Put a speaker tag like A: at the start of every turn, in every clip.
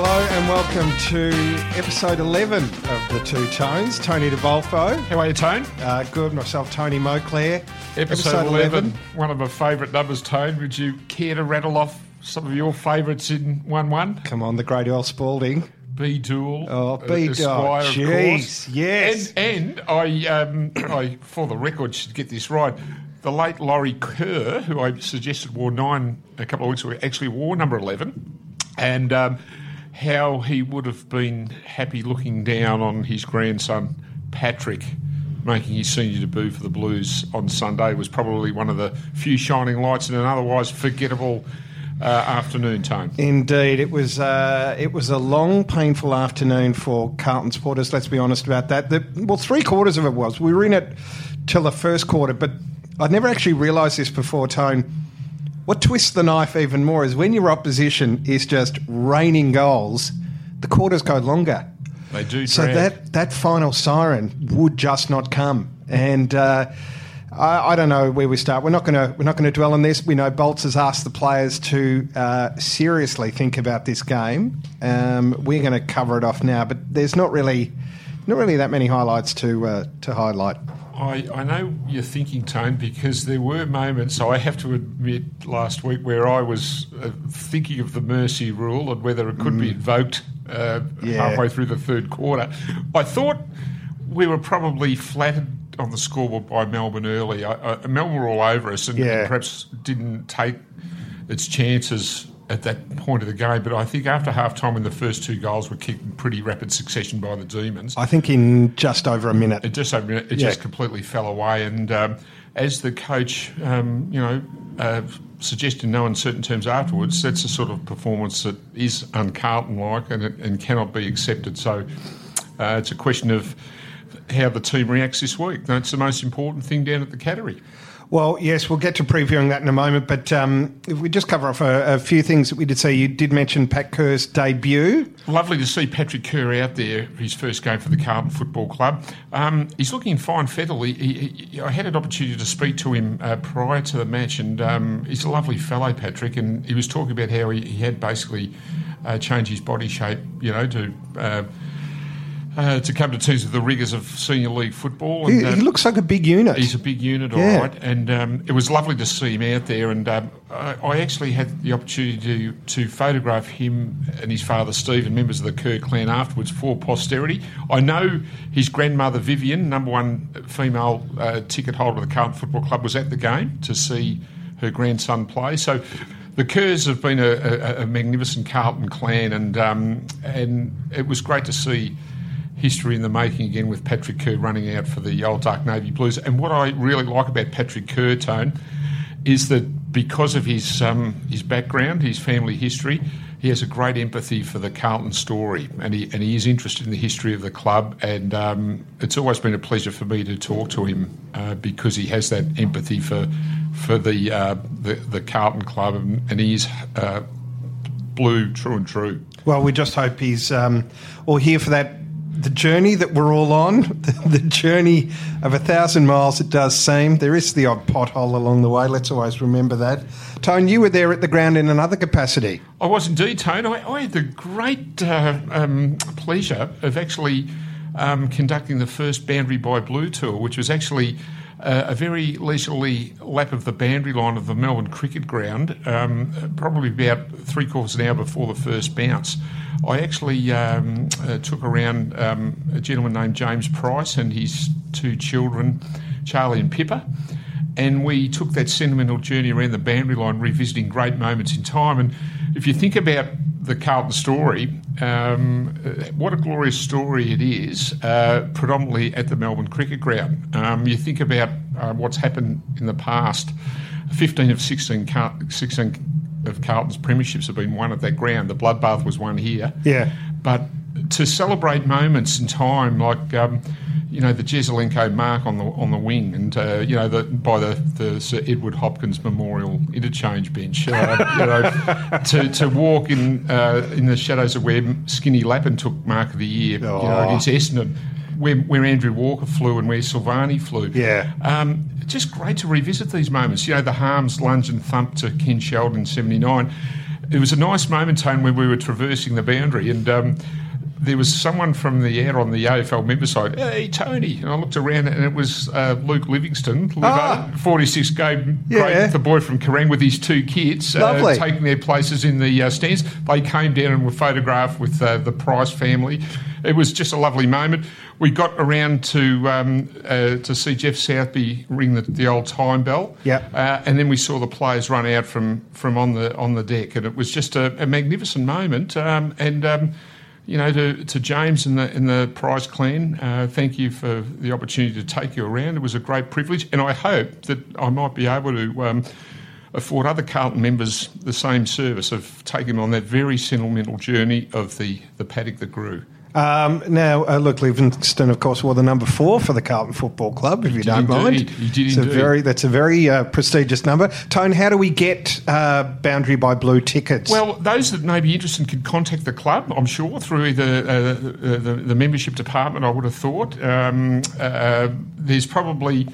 A: Hello and welcome to episode 11 of The Two Tones. Tony De Bolfo.
B: How are you, Tone?
A: Uh, good, myself, Tony Moclair.
B: Episode, 11, one of my favourite numbers, Tone. Would you care to rattle off some of your favourites in 1 1?
A: Come on, the great Earl Spalding.
B: B Tool.
A: Oh, B Dool.
B: Esquire,
A: Jeez, yes.
B: And, and I, um, I, for the record, should get this right. The late Laurie Kerr, who I suggested wore nine a couple of weeks ago, actually wore number 11. And um, how he would have been happy looking down on his grandson, Patrick, making his senior debut for the Blues on Sunday was probably one of the few shining lights in an otherwise forgettable uh, afternoon tone.
A: Indeed, it was uh, it was a long, painful afternoon for Carlton supporters. Let's be honest about that. The, well, three quarters of it was. We were in it till the first quarter, but I'd never actually realised this before. Tone. What twists the knife even more is when your opposition is just raining goals, the quarters go longer.
B: They do
A: So
B: drag.
A: that that final siren would just not come, and uh, I, I don't know where we start. We're not going to we're not going to dwell on this. We know Bolts has asked the players to uh, seriously think about this game. Um, we're going to cover it off now, but there's not really not really that many highlights to uh, to highlight.
B: I, I know you're thinking, Tone, because there were moments, So I have to admit, last week where I was uh, thinking of the mercy rule and whether it could be invoked uh,
A: Yeah.
B: halfway through the third quarter. I thought we were probably flattered on the scoreboard by Melbourne early. I, I, Melbourne were all over us and,
A: Yeah.
B: and perhaps didn't take its chances at that point of the game. But I think after half time, when the first two goals were kicked in pretty rapid succession by the Demons,
A: I think in just over a minute.
B: it just it
A: Yeah.
B: just completely fell away. And um, as the coach, um, you know, uh, suggested in no uncertain terms afterwards, that's a sort of performance that is un-Carlton like and, it, and cannot be accepted. So uh, it's a question of how the team reacts this week. That's the most important thing down at the Cattery.
A: Well, yes, we'll get to previewing that in a moment, but um, if we just cover off a, a few things that we did say. You did mention Pat Kerr's debut.
B: Lovely to see Patrick Kerr out there, his first game for the Carlton Football Club. Um, he's looking in fine fettle. He, he, he- I had an opportunity to speak to him uh, prior to the match, and um, he's a lovely fellow, Patrick. And he was talking about how he, he had basically uh, changed his body shape, you know, to. Uh, uh, to come to terms with the rigours of senior league football.
A: He,
B: And, uh,
A: he looks like a big unit.
B: He's a big unit, all
A: Yeah.
B: right, and um, it was lovely to see him out there. And um, I, I actually had the opportunity to, to photograph him and his father Steve and members of the Kerr clan afterwards for posterity. I know his grandmother Vivian, number one female uh, ticket holder of the Carlton Football Club, was at the game to see her grandson play. So. The Kerrs have been a, a, a magnificent Carlton clan, and um, and it was great to see history in the making again with Patrick Kerr running out for the old Dark Navy Blues. And what I really like about Patrick Kerr, Tone, is that because of his um, his background, his family history, he has a great empathy for the Carlton story, and he and he is interested in the history of the club. And um, it's always been a pleasure for me to talk to him uh, because he has that empathy for for the uh, the, the Carlton club, and, and he is. Uh, Blue, true and true.
A: Well, we just hope he's um, all here for that the journey that we're all on, the, the journey of a thousand miles. It does seem there is the odd pothole along the way. Let's always remember that. Tone, you were there at the ground in another capacity.
B: I was indeed, Tone. I, I had the great uh, um, pleasure of actually um, conducting the first Boundary by Blue tour, which was actually uh, a very leisurely lap of the boundary line of the Melbourne Cricket Ground, um, probably about three quarters of an hour before the first bounce. I actually um, uh, took around um, a gentleman named James Price and his two children, Charlie and Pippa and we took that sentimental journey around the boundary line, revisiting great moments in time. And if you think about the Carlton story, um, uh, what a glorious story it is, uh, predominantly at the Melbourne Cricket Ground. Um, you think about uh, what's happened in the past. 15 of 16, Car- 16 of Carlton's premierships have been won at that ground. The bloodbath was won here.
A: Yeah.
B: But to celebrate moments in time, like um, you know the Jesaulenko mark on the on the wing, and uh, you know the, by the, the Sir Edward Hopkins Memorial Interchange bench, uh, you know, to, to walk in uh, in the shadows of where Skinny Lappin took mark of the year, you know,
A: Oh.
B: against Essendon, where, where Andrew Walker flew and where Silvagni flew.
A: Yeah.
B: Um, just great to revisit these moments. You know, the Harmes lunge and thump to Ken Sheldon in 79. it was a nice moment, Tone, when we were traversing the boundary and. Um, there was someone from the air on the AFL member side. Hey, Tony, and I looked around and it was uh, Luke Livingston,
A: Ah.
B: 46 game
A: Yeah.
B: great, the boy from Kerrang with his two kids, uh, taking their places in the uh, stands. They came down and were photographed with uh, the Price family. It was just a lovely moment. We got around to um, uh, to see Geoff Southby ring the, the old time bell.
A: Yep.
B: Uh, and then we saw the players run out from, from on the on the deck, and it was just a, a magnificent moment. Um, and um, you know, to, to James and the and the Price clan, uh, thank you for the opportunity to take you around. It was a great privilege, and I hope that I might be able to. Um, Afford other Carlton members the same service of taking them on that very sentimental journey of the, the paddock that grew.
A: Um, now, uh, look, Livingston, of course, wore the number four for the Carlton Football Club. If you don't mind,
B: indeed. He did
A: it's a very that's a very uh, prestigious number. Tone, how do we get uh, Boundary by Blue tickets?
B: Well, those that may be interested can contact the club, I'm sure, through either uh, the, the membership department, I would have thought. Um, uh, there's probably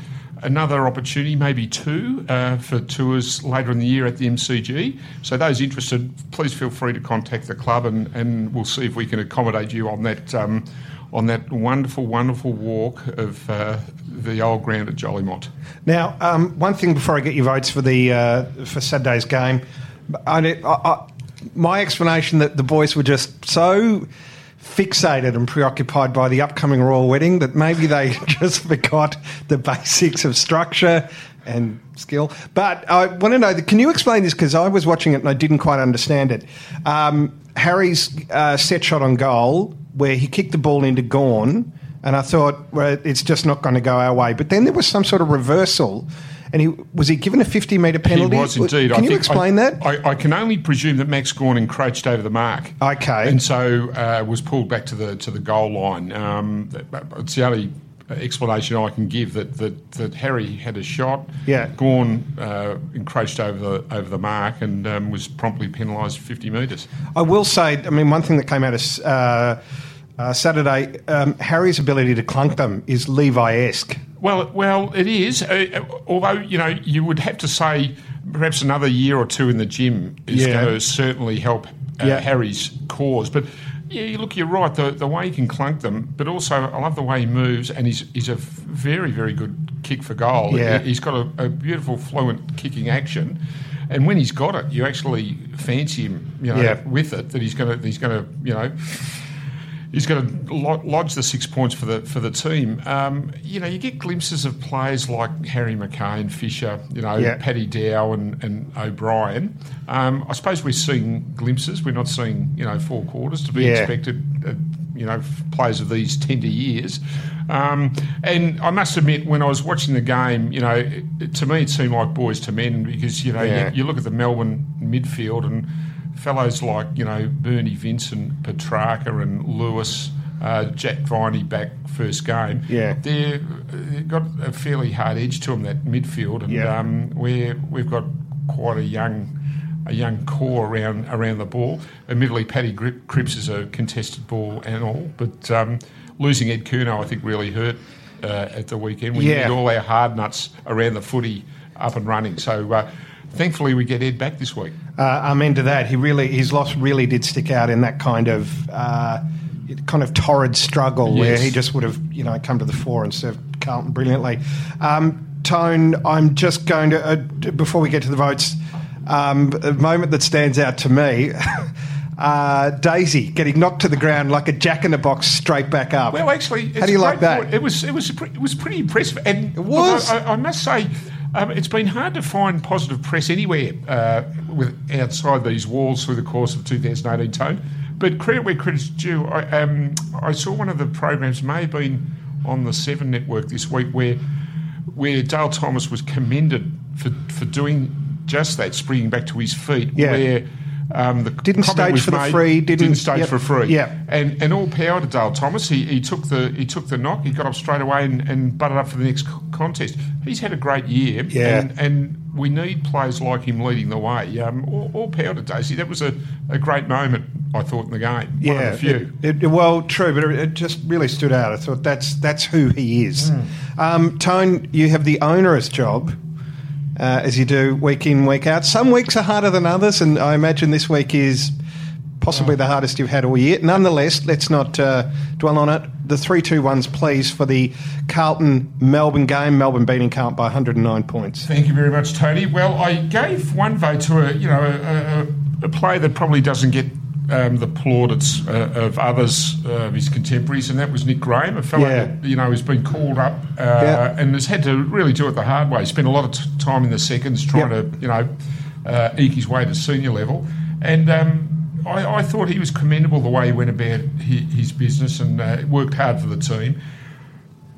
B: another opportunity, maybe two, uh, for tours later in the year at the MCG. So those interested, please feel free to contact the club and, and we'll see if we can accommodate you on that. Um, on that wonderful, wonderful walk of uh, the old ground at Jolimont.
A: Now, um, one thing before I get your votes for the uh, for Saturday's game, I, I, I, my explanation that the boys were just so fixated and preoccupied by the upcoming royal wedding that maybe they just forgot the basics of structure and skill. But I want to know, can you explain this? Because I was watching it and I didn't quite understand it. Um, Harry's uh, set shot on goal, where he kicked the ball into Gawn, and I thought, well, it's just not going to go our way. But then there was some sort of reversal. And he was he given a fifty metre penalty?
B: He was indeed.
A: Can
B: I
A: you explain
B: I,
A: that?
B: I, I can only presume that Max Gawn encroached over the mark.
A: Okay.
B: and so uh, was pulled back to the to the goal line. Um, it's the only explanation I can give that that, that Harry had a shot.
A: Yeah.
B: Gawn uh, encroached over the over the mark and um, was promptly penalised fifty metres.
A: I will say, I mean, one thing that came out of uh, uh, Saturday, um, Harry's ability to clunk them is Levi-esque.
B: Well, well, it is. Uh, although you know, you would have to say perhaps another year or two in the gym is
A: Yeah.
B: going to certainly help uh,
A: Yeah.
B: Harry's cause. But yeah, look, you're right. The the way he can clunk them, but also I love the way he moves, and he's he's a very very good kick for goal.
A: Yeah.
B: He's got a, a beautiful fluent kicking action. And when he's got it, you actually fancy him, you know,
A: Yeah.
B: with it. That he's going to, he's going to, you know, he's going to lodge the six points for the for the team. Um, you know, you get glimpses of players like Harry McCain, Fisher, you know,
A: Yeah.
B: Paddy Dow, and, and O'Brien. Um, I suppose we're seeing glimpses. We're not seeing you know four quarters to be
A: Yeah.
B: expected. Uh, you know, players of these tender years. Um, and I must admit, when I was watching the game, you know, it- to me it seemed like boys to men because you know
A: Yeah.
B: you, you look at the Melbourne midfield and fellows like you know Bernie Vincent, Petracca, and Lewis, uh, Jack Viney back first game.
A: Yeah.
B: they're, they've got a fairly hard edge to them that midfield, and
A: Yeah.
B: um, we're we've got quite a young. A young core around around the ball. Admittedly, Paddy Cripps is a contested ball and all, but um, losing Ed Curnow, I think, really hurt uh, at the weekend. We
A: Yeah.
B: need all our hard nuts around the footy up and running. So, uh, thankfully, we get Ed back this week.
A: Uh, amen to that. He really, his loss really did stick out in that kind of, uh, kind of torrid struggle where he just would have, you know, come to the fore and served Carlton brilliantly. Um, Tone, I'm just going to, uh, before we get to the votes, um, a moment that stands out to me. Uh, Daisy getting knocked to the ground like a jack in the box straight back up.
B: Well, actually, it's
A: how do you like that?
B: point. It was it was it was pretty impressive, and
A: It was.
B: I, I must say. Um, it's been hard to find positive press anywhere uh, with outside these walls through the course of 2018 tone. But credit where credit's due. I, um, I saw one of the programs may have been on the Seven Network this week where where Dale Thomas was commended for for doing just that, springing back to his feet.
A: Yeah.
B: Where um, the
A: Didn't stage for the free, didn't-
B: stage
A: yep,
B: for free.
A: yep.
B: And and all power to Dale Thomas. He, he took the he took the knock. He got up straight away and, and butted up for the next contest. He's had a great year.
A: Yeah.
B: And, and we need players like him leading the way. Um, all, all power to Daisy. That was a, a great moment, I thought, in the game. One
A: Yeah,
B: of the few.
A: It, it- well, true, but it, it just really stood out. I thought that's that's who he is.
B: Hmm.
A: Um, Tone, you have the onerous job uh, as you do week in, week out. Some weeks are harder than others, and I imagine this week is possibly the hardest you've had all year. Nonetheless, let's not uh, dwell on it. The 3 2 ones, please, for the Carlton Melbourne game. Melbourne beating Carlton by 109 points.
B: Thank you very much, Tony. Well, I gave one vote to a you know a, a, a player that probably doesn't get um, the plaudits uh, of others uh, of his contemporaries, and that was Nick Graham, a fellow
A: Yeah.
B: that you know has been called up uh,
A: Yeah.
B: and has had to really do it the hard way. Spent a lot of t- time in the seconds trying
A: Yep.
B: to you know uh, eke his way to senior level, and. Um, I, I thought he was commendable the way he went about his, his business and uh, worked hard for the team.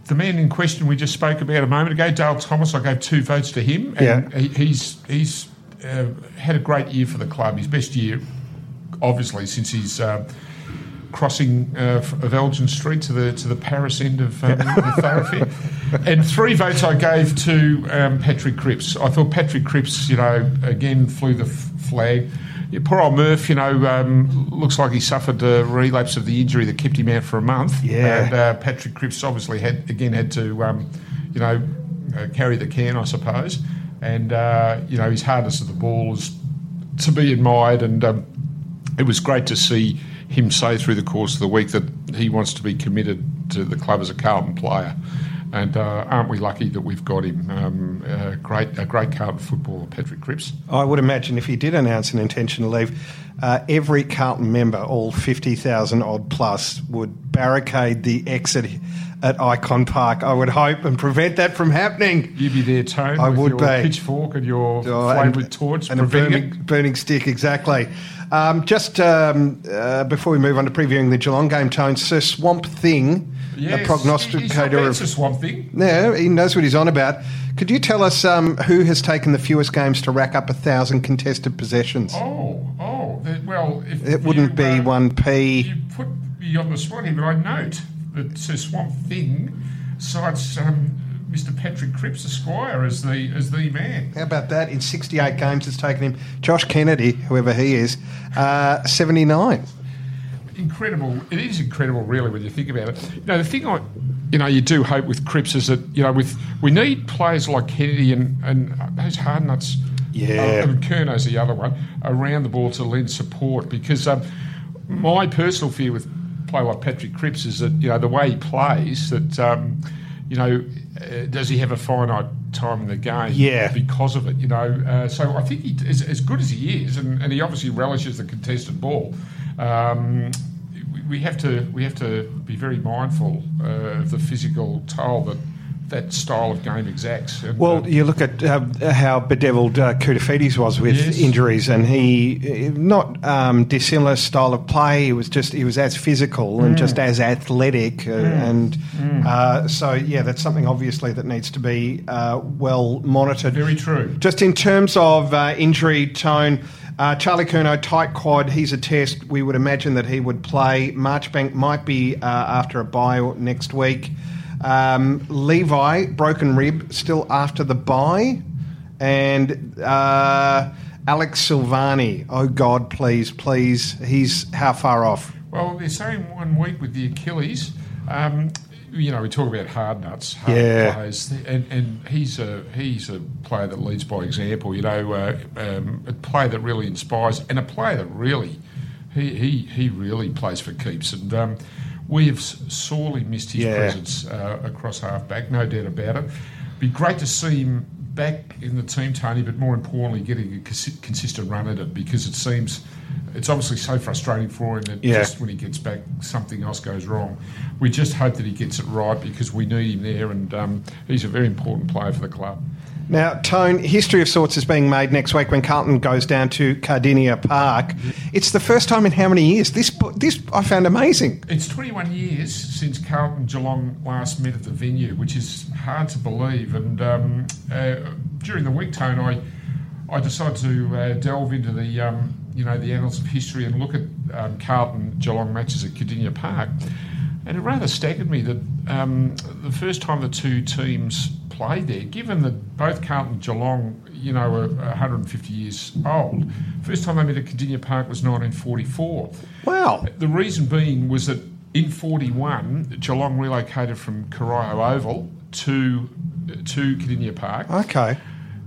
B: The man in question we just spoke about a moment ago, Dale Thomas, I gave two votes to him. And
A: Yeah.
B: he, he's he's uh, had a great year for the club. His best year, obviously, since he's uh, crossing uh, of Elgin Street to the to the Paris end of um, the thoroughfare. And three votes I gave to um, Patrick Cripps. I thought Patrick Cripps, you know, again flew the f- flag. Yeah, poor old Murph, you know, um, looks like he suffered a relapse of the injury that kept him out for a month.
A: Yeah.
B: And uh, Patrick Cripps obviously had again had to, um, you know, uh, carry the can, I suppose. And uh, you know, his hardness of the ball is to be admired, and um, it was great to see him say through the course of the week that he wants to be committed to the club as a Carlton player. And uh, aren't we lucky that we've got him? Um, a great, a great Carlton footballer, Patrick Cripps.
A: I would imagine if he did announce an intention to leave, uh, every Carlton member, all 50,000 odd plus, would barricade the exit at Icon Park. I would hope and prevent that from happening.
B: You'd be there, Tone.
A: I would be.
B: pitchfurk and your
A: Oh,
B: flamed with torch,
A: and a burning, burning stick, exactly. Um, just um, uh, before we move on to previewing the Geelong game, Tone, Sir Swamp Thing, a
B: Yes, not
A: prognosticator of
B: Sir Swamp Thing.
A: Yeah, he knows what he's on about. Could you tell us um, who has taken the fewest games to rack up a thousand contested possessions?
B: Oh, oh, well, if
A: it wouldn't be
B: uh,
A: one P.
B: You put me on the spot here, but I note that Sir Swamp Thing cites um, Mr. Patrick Cripps Esquire as the as the man.
A: How about that? In 68 games, it's taken him. Josh Kennedy, whoever he is, uh, 79.
B: Incredible! It is incredible, really, when you think about it. You know, the thing I, you know, you do hope with Cripps is that you know, with we need players like Kennedy and and those hard nuts.
A: Yeah.
B: uh, and Curnow's the other one around the ball to lend support because um, my personal fear with a player like Patrick Cripps is that you know the way he plays that um, you know uh, does he have a finite time in the game
A: Yeah.
B: because of it you know uh, so I think he as, as good as he is and, and he obviously relishes the contested ball um, we- we have to we have to be very mindful uh, of the physical toll that that style of game exacts and,
A: Well,
B: uh,
A: you look at uh, how bedevilled uh, Koutoufides was with
B: Yes.
A: injuries, and he not um, dissimilar style of play. He was just he was as physical
B: Mm.
A: and just as athletic, uh, and uh, so yeah, that's something obviously that needs to be uh, well monitored.
B: very true
A: Just in terms of uh, injury tone, uh, Charlie Curnow, tight quad, he's a test. We would imagine that he would play. Marchbank might be uh, after a bye next week. Um, Levi, broken rib, still after the bye. And uh, Alex Silvani, oh God, please, please. He's how far off?
B: Well, they're saying one week with the Achilles. Um, you know, we talk about hard nuts, hard
A: Yeah.
B: players, and, and he's a he's a player that leads by example. You know, uh, um, a player that really inspires, and a player that really he he, he really plays for keeps. And um, we have sorely missed his
A: Yeah.
B: presence uh, across halfback, no doubt about it. Be great to see him back in the team, Tony, but more importantly, getting a consi- consistent run at it because it seems it's obviously so frustrating for him that
A: Yeah.
B: just when he gets back, something else goes wrong. We just hope that he gets it right because we need him there, and um, he's a very important player for the club.
A: Now, Tone, history of sorts is being made next week when Carlton goes down to Kardinia Park. It's the first time in how many years? This, this I found amazing.
B: It's 21 years since Carlton Geelong last met at the venue, which is hard to believe. And um, uh, during the week, Tone, I I decided to uh, delve into the um, you know the annals of history and look at um, Carlton Geelong matches at Kardinia Park, and it rather staggered me that um, the first time the two teams played there, given that both Carlton and Geelong you know are 150 years old, first time they met at Kardinia Park was 1944.
A: Wow.
B: The reason being was that in 41, Geelong relocated from Corio Oval to to Kardinia Park.
A: Okay.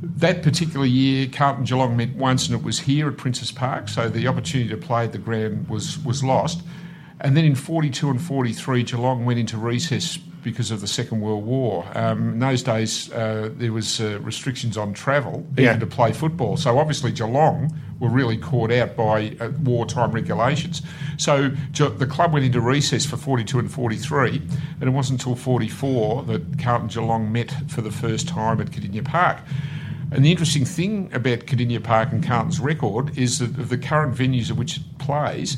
B: that particular year, Carlton and Geelong met once, and it was here at Princes Park, so the opportunity to play at the ground was was lost. And then in 42 and 43, Geelong went into recess because of the Second World War. Um, in those days, uh, there was uh, restrictions on travel, even
A: Yeah.
B: to play football. So obviously, Geelong were really caught out by uh, wartime regulations. So Ge- the club went into recess for 42 and 43, and it wasn't until 44 that Carlton Geelong met for the first time at Kardinia Park. And the interesting thing about Kardinia Park and Carlton's record is that of the current venues at which it plays,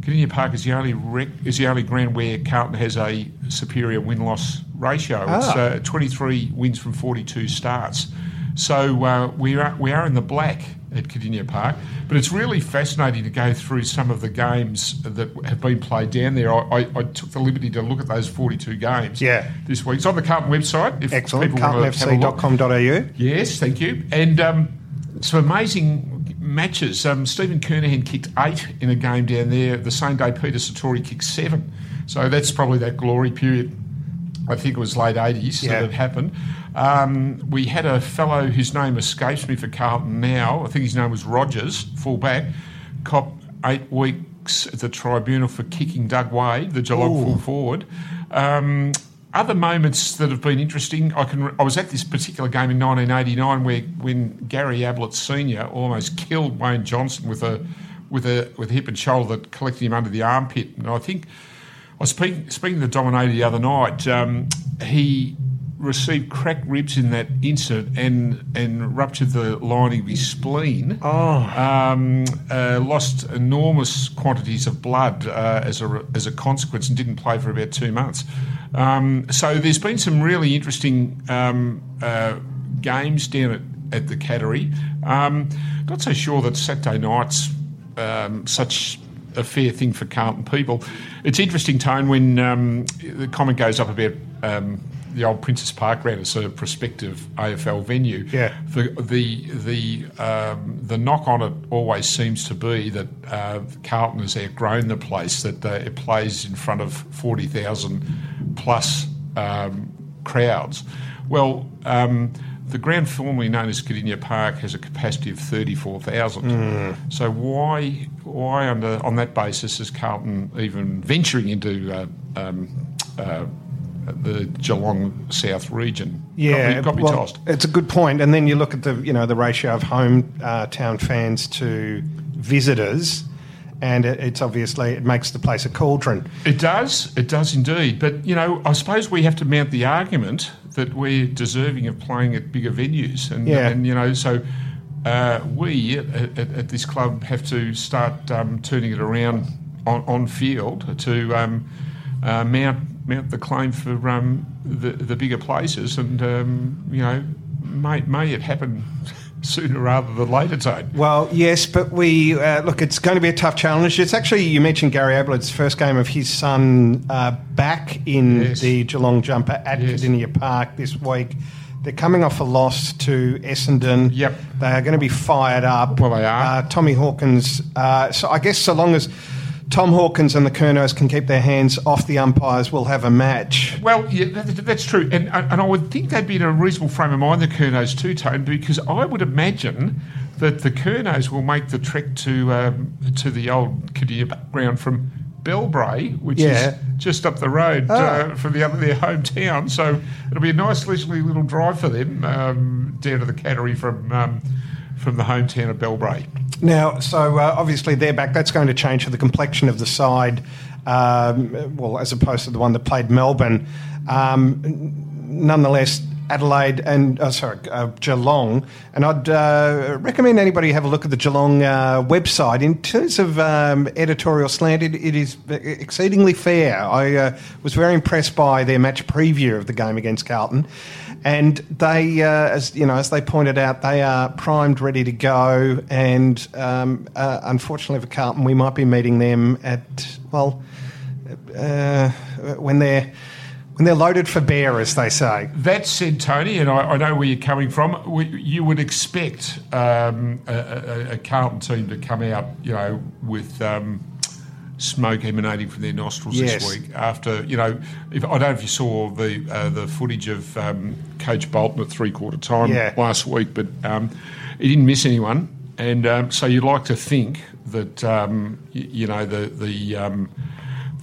B: Kardinia Park is the only rec- is the only ground where Carlton has a superior win loss ratio. It's
A: Ah.
B: uh, 23 wins from 42 starts. So uh, we are we are in the black at Kardinia Park, but it's really fascinating to go through some of the games that have been played down there. I, I, I took the liberty to look at those 42 games
A: Yeah.
B: this week. It's on the Carlton website. If
A: Excellent.
B: people want to have a.
A: CarltonFC.com.au.
B: Yes, thank you. And um, some amazing matches. Um, Stephen Kernahan kicked eight in a game down there. The same day, Peter Sartori kicked seven. So that's probably that glory period. I think it was late 80s
A: Yeah.
B: that it happened. Um, we had a fellow whose name escapes me for Carlton now. I think his name was Rogers, fullback, cop eight weeks at the tribunal for kicking Doug Wade, the Geelong full forward. Um, other moments that have been interesting, I can. I was at this particular game in 1989 where when Gary Ablett Senior almost killed Wayne Johnson with a with a with a hip and shoulder that collected him under the armpit, and I think I was speaking, speaking to Dominator the other night. Um, he received cracked ribs in that incident and and ruptured the lining of his spleen.
A: Oh.
B: Um, uh, lost enormous quantities of blood uh, as a as a consequence and didn't play for about two months. Um, so there's been some really interesting um, uh, games down at, at the Cattery. Um, not so sure that Saturday nights um, such a fair thing for Carlton people. It's interesting, Tone, when um, the comment goes up about um, the old Princes Park ground as a prospective AFL venue.
A: Yeah.
B: The the the um, the knock on it always seems to be that uh, Carlton has outgrown the place. That uh, it plays in front of forty thousand plus um, crowds. Well. Um, the ground formerly known as Kardinia Park has a capacity of 34,000. So why, why under, on that basis is Carlton even venturing into uh, um, uh, the Geelong South region?
A: Yeah,
B: got me, got me
A: well,
B: tossed.
A: It's a good point. and then you look at the you know the ratio of home uh, town fans to visitors, and it, it's obviously it makes the place a cauldron.
B: It does, it does indeed. But you know, I suppose we have to mount the argument that we're deserving of playing at bigger venues, and,
A: Yeah.
B: and you know, so uh, we at, at, at this club have to start um, turning it around on, on field to um, uh, mount mount the claim for um, the the bigger places, and um, you know, may may it happen sooner rather than later, Tone.
A: Well, yes, but we uh, look. It's going to be a tough challenge. It's actually you mentioned Gary Ablett's first game of his son uh, back in
B: Yes.
A: the Geelong jumper at
B: Yes.
A: Kardinia Park this week. They're coming off a loss to Essendon.
B: Yep.
A: They are going to be fired up.
B: Well, they are.
A: Uh, Tommy Hawkins. Uh, so I guess so long as Tom Hawkins and the Curnows can keep their hands off the umpires, we'll have a match.
B: Well, yeah, that, that's true, and and I would think they'd be in a reasonable frame of mind, the Curnows too, Tone, because I would imagine that the Curnows will make the trek to um, to the old Kardinia ground from Belbray, which
A: Yeah.
B: is just up the road
A: Ah.
B: uh, from the other their hometown. So it'll be a nice leisurely little drive for them um, down to the Cattery from um, from the hometown of Belbray.
A: Now, so uh, obviously they're back. That's going to change for the complexion of the side. Um, well, as opposed to the one that played Melbourne. Um, nonetheless, Adelaide and uh, sorry, uh, Geelong, and I'd uh, recommend anybody have a look at the Geelong uh, website. In terms of um, editorial slant, it, it is exceedingly fair. I uh, was very impressed by their match preview of the game against Carlton, and they, uh, as you know, as they pointed out, they are primed, ready to go. And um, unfortunately for Carlton, we might be meeting them at well when they're when they're loaded for bear, as they say.
B: That said, Tony, and I, I know where you're coming from. We, you would expect um, a, a, a Carlton team to come out, you know, with um, smoke emanating from their nostrils
A: Yes.
B: this week. After you know, if, I don't know if you saw the uh, the footage of um, Coach Bolton at three quarter time
A: Yeah.
B: last week, but um, he didn't miss anyone, and um, so you'd like to think that um, y- you know the the um,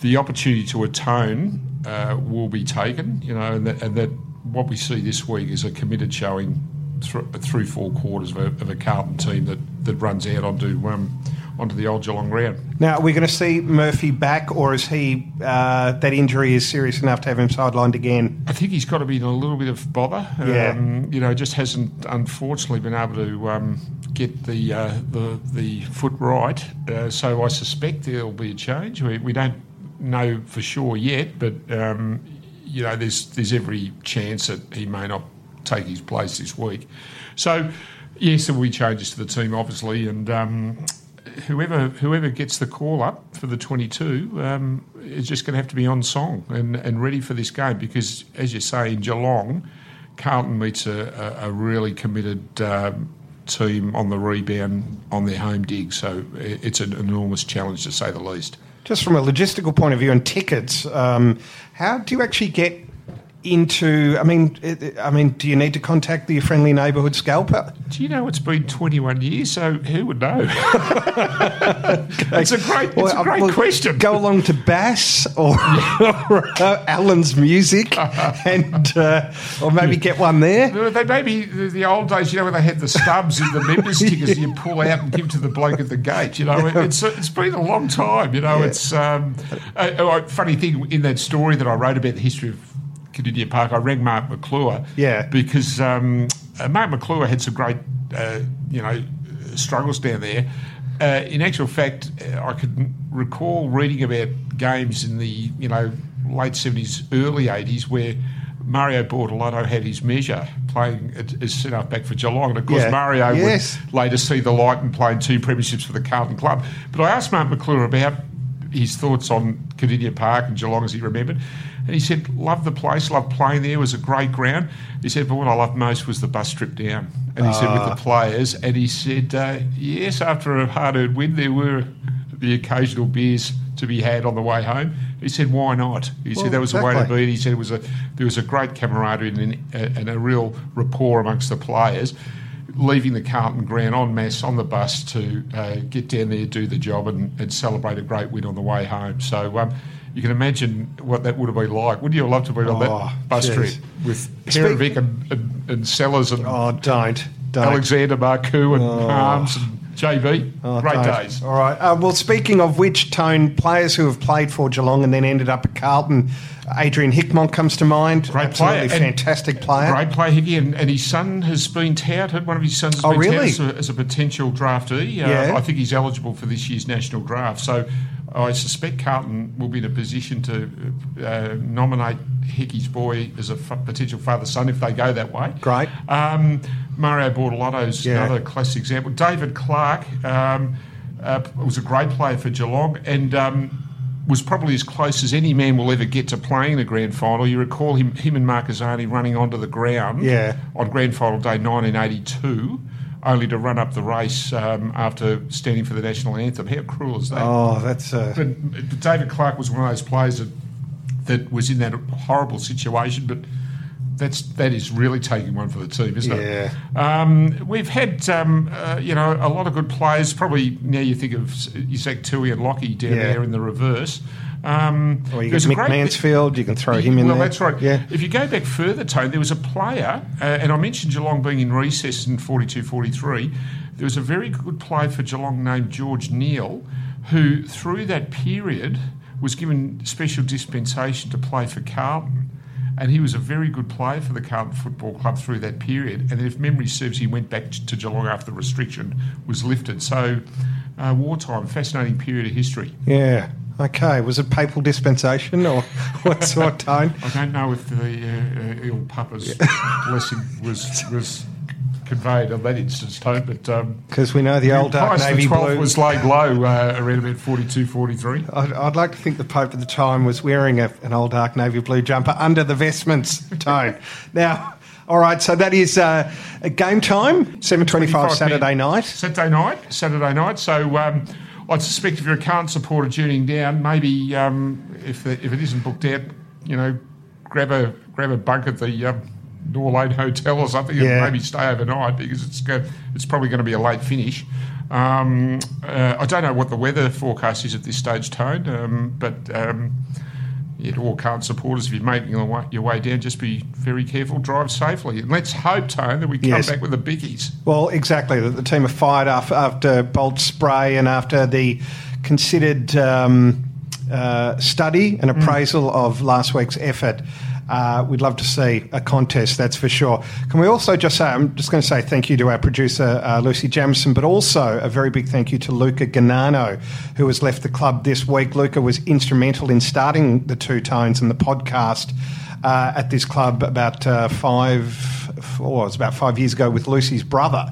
B: the opportunity to atone uh, will be taken, you know, and that, and that what we see this week is a committed showing through, through four quarters of a, of a Carlton team that, that runs out onto um, onto the old Geelong ground.
A: Now, are we going to see Murphy back, or is he uh, that injury is serious enough to have him sidelined again?
B: I think he's got to be in a little bit of bother.
A: Yeah.
B: Um, you know, just hasn't unfortunately been able to um, get the, uh, the the foot right. Uh, so I suspect there'll be a change. We, we don't know for sure yet, but um, you know, there's there's every chance that he may not take his place this week. So yes, there will be changes to the team, obviously, and. Um, Whoever whoever gets the call up for the 22 um, is just going to have to be on song and, and ready for this game because, as you say, in Geelong, Carlton meets a, a, a really committed um, team on the rebound on their home dig. So it's an enormous challenge to say the least.
A: Just from a logistical point of view and tickets, um, how do you actually get into? I mean, I mean, do you need to contact the friendly neighbourhood scalper?
B: Do you know it's been 21 years? So who would know? it's a great, it's a great
A: well,
B: question.
A: Go along to Bass or, or uh, Alan's Music, and uh, or maybe get one there.
B: They maybe the, the old days, you know, when they had the stubs in the members' tickets you pull out and give to the bloke at the gate. You know, it, it's it's been a long time. You know, it's um, a, a funny thing in that story that I wrote about the history of Kardinia Park. I rang Mark McClure,
A: Yeah.
B: because um, uh, Mark McClure had some great, uh, you know, struggles down there. Uh, in actual fact, uh, I could recall reading about games in the you know late seventies, early eighties where Mario Bortolotto had his measure playing as centre back for Geelong, and of course
A: Yeah.
B: Mario
A: Yes.
B: would later see the light and playing two premierships for the Carlton club. But I asked Mark McClure about his thoughts on Kardinia Park and Geelong as he remembered. And he said, Love the place, loved playing there, it was a great ground. He said, but what I loved most was the bus trip down. And he said, with the players. And he said, uh, yes, after a hard earned win, there were the occasional beers to be had on the way home. He said, why not? He
A: Well,
B: said, that was the way to
A: exactly.
B: be. He said, it was a, there was a great camaraderie and, and a real rapport amongst the players leaving the Carlton ground en masse on the bus to uh, get down there, do the job, and, and celebrate a great win on the way home. So um, you can imagine what that would have been like. Wouldn't you have loved to have been on
A: Oh,
B: that bus
A: jeez.
B: trip with Perovic and, and, and Sellers and
A: Oh, don't, don't.
B: Alexander Marcou and Harmes and JB?
A: Oh,
B: great days.
A: All right. Uh, well, speaking of which, Tone, players who have played for Geelong and then ended up at Carlton, Adrian Hickmott comes to mind.
B: Great
A: Absolutely
B: player.
A: Fantastic player.
B: Great player, Hickey, and, and his son has been touted. One of his sons has
A: Oh,
B: been
A: really?
B: touted as a, as a potential draftee. Uh,
A: Yeah.
B: I think he's eligible for this year's national draft. So I suspect Carlton will be in a position to uh, nominate Hickey's boy as a f- potential father-son if they go that way.
A: Great.
B: Um, Mario Bortolotto's
A: Yeah.
B: another classic example. David Clark um, uh, was a great player for Geelong and um, was probably as close as any man will ever get to playing in a grand final. You recall him, him and Marcazani running onto the ground
A: Yeah.
B: on grand final day 1982, only to run up the race um, after standing for the national anthem. How cruel is that?
A: Oh, that's. Uh,
B: But, but David Clark was one of those players that that was in that horrible situation. But that's that is really taking one for the team, isn't
A: Yeah.
B: it? Um, we've had um, uh, you know a lot of good players. Probably now you think of Isaac Tuohy and Lockie down
A: Yeah.
B: there in the reverse. Um,
A: or you Mick
B: great-
A: Mansfield, you can throw him in
B: well,
A: there.
B: that's right.
A: Yeah.
B: If you go back further, Tony, there was a player, uh, and I mentioned Geelong being in recess in 42 43. There was a very good player for Geelong named George Neal, who through that period was given special dispensation to play for Carlton. And he was a very good player for the Carlton Football Club through that period. And if memory serves, he went back to Geelong after the restriction was lifted. So, uh, wartime, fascinating period of history.
A: Yeah. Okay. Was it papal dispensation or what sort, of Tone?
B: I don't know if the uh, uh, ill papa's blessing was was conveyed on that instance, Tone, but um,
A: Because we know the old dark navy
B: the 12th
A: blue.
B: was laid low uh, around about 42, 43.
A: I'd, I'd like to think the Pope at the time was wearing a, an old dark navy blue jumper under the vestments tone. now, all right, so that is uh, game time, seven
B: 25
A: Saturday
B: p.m.
A: night.
B: Saturday night, Saturday night. So um, I suspect if you're a Carlton supporter tuning down, maybe um, if the, if it isn't booked out, you know, grab a grab a bunk at the um, Norlane Hotel or something,
A: Yeah.
B: and maybe stay overnight because it's go, it's probably going to be a late finish. Um, uh, I don't know what the weather forecast is at this stage, Tone, um, but. Um, yeah, to all Carlton supporters, if you're making your way, your way down, just be very careful, drive safely. And let's hope, Tone, that we come
A: Yes.
B: back with the biggies.
A: Well, exactly. That the team are fired after, after Bolt spray and after the considered um, uh, study and appraisal of last week's effort. Uh, we'd love to see a contest, that's for sure. Can we also just say, I'm just going to say thank you to our producer, uh, Lucy Jamison, but also a very big thank you to Luca Ganano, who has left the club this week. Luca was instrumental in starting the Two Tones and the podcast uh, at this club about uh, five, or it was about five years ago with Lucy's brother,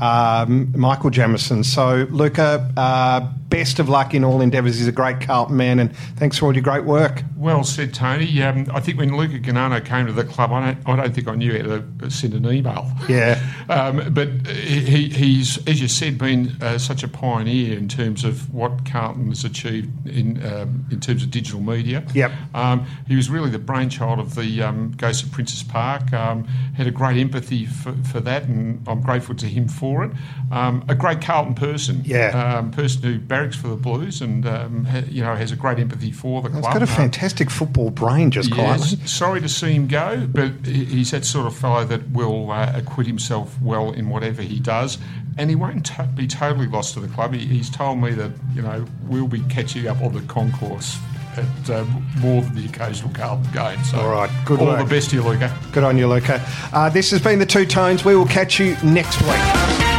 A: um, Michael Jamison. So, Luca, uh, best of luck in all endeavours. He's a great Carlton man, and thanks for all your great work.
B: Well said, Tony. Um, I think when Luca Ganano came to the club, I don't, I don't think I knew how to send an email.
A: Yeah.
B: Um, but he, he's, as you said, been uh, such a pioneer in terms of what Carlton has achieved in um, in terms of digital media.
A: Yep.
B: Um, he was really the brainchild of the um, Ghost of Princes Park. Um, had a great empathy for, for that, and I'm grateful to him for it. Um, a great Carlton person.
A: Yeah.
B: Um, person who barracks for the Blues, and um, ha, you know has a great empathy for the club.
A: He's got a
B: Um,
A: fantastic football brain, just
B: Yes,
A: quietly.
B: sorry to see him go, but he- he's that sort of fellow that will uh, acquit himself well in whatever he does, and he won't t- be totally lost to the club. He, he's told me that you know we'll be catching up on the concourse at um, more than the occasional Carlton game. So,
A: All right, good
B: all the best to you, Luca.
A: Good on you, Luca. Uh, this has been the Two Tones. We will catch you next week.